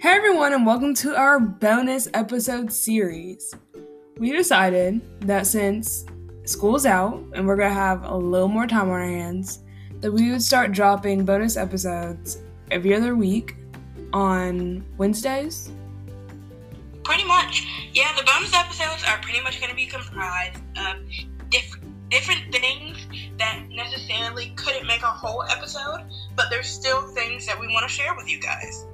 Hey everyone, and welcome to our bonus episode series. We decided that since school's out and we're gonna have a little more time on our hands, that we would start dropping bonus episodes every other week on Wednesdays. Pretty much. Yeah, the bonus episodes are pretty much going to be comprised of diff- different things that necessarily couldn't make a whole episode, but there's still things that we want to share with you guys.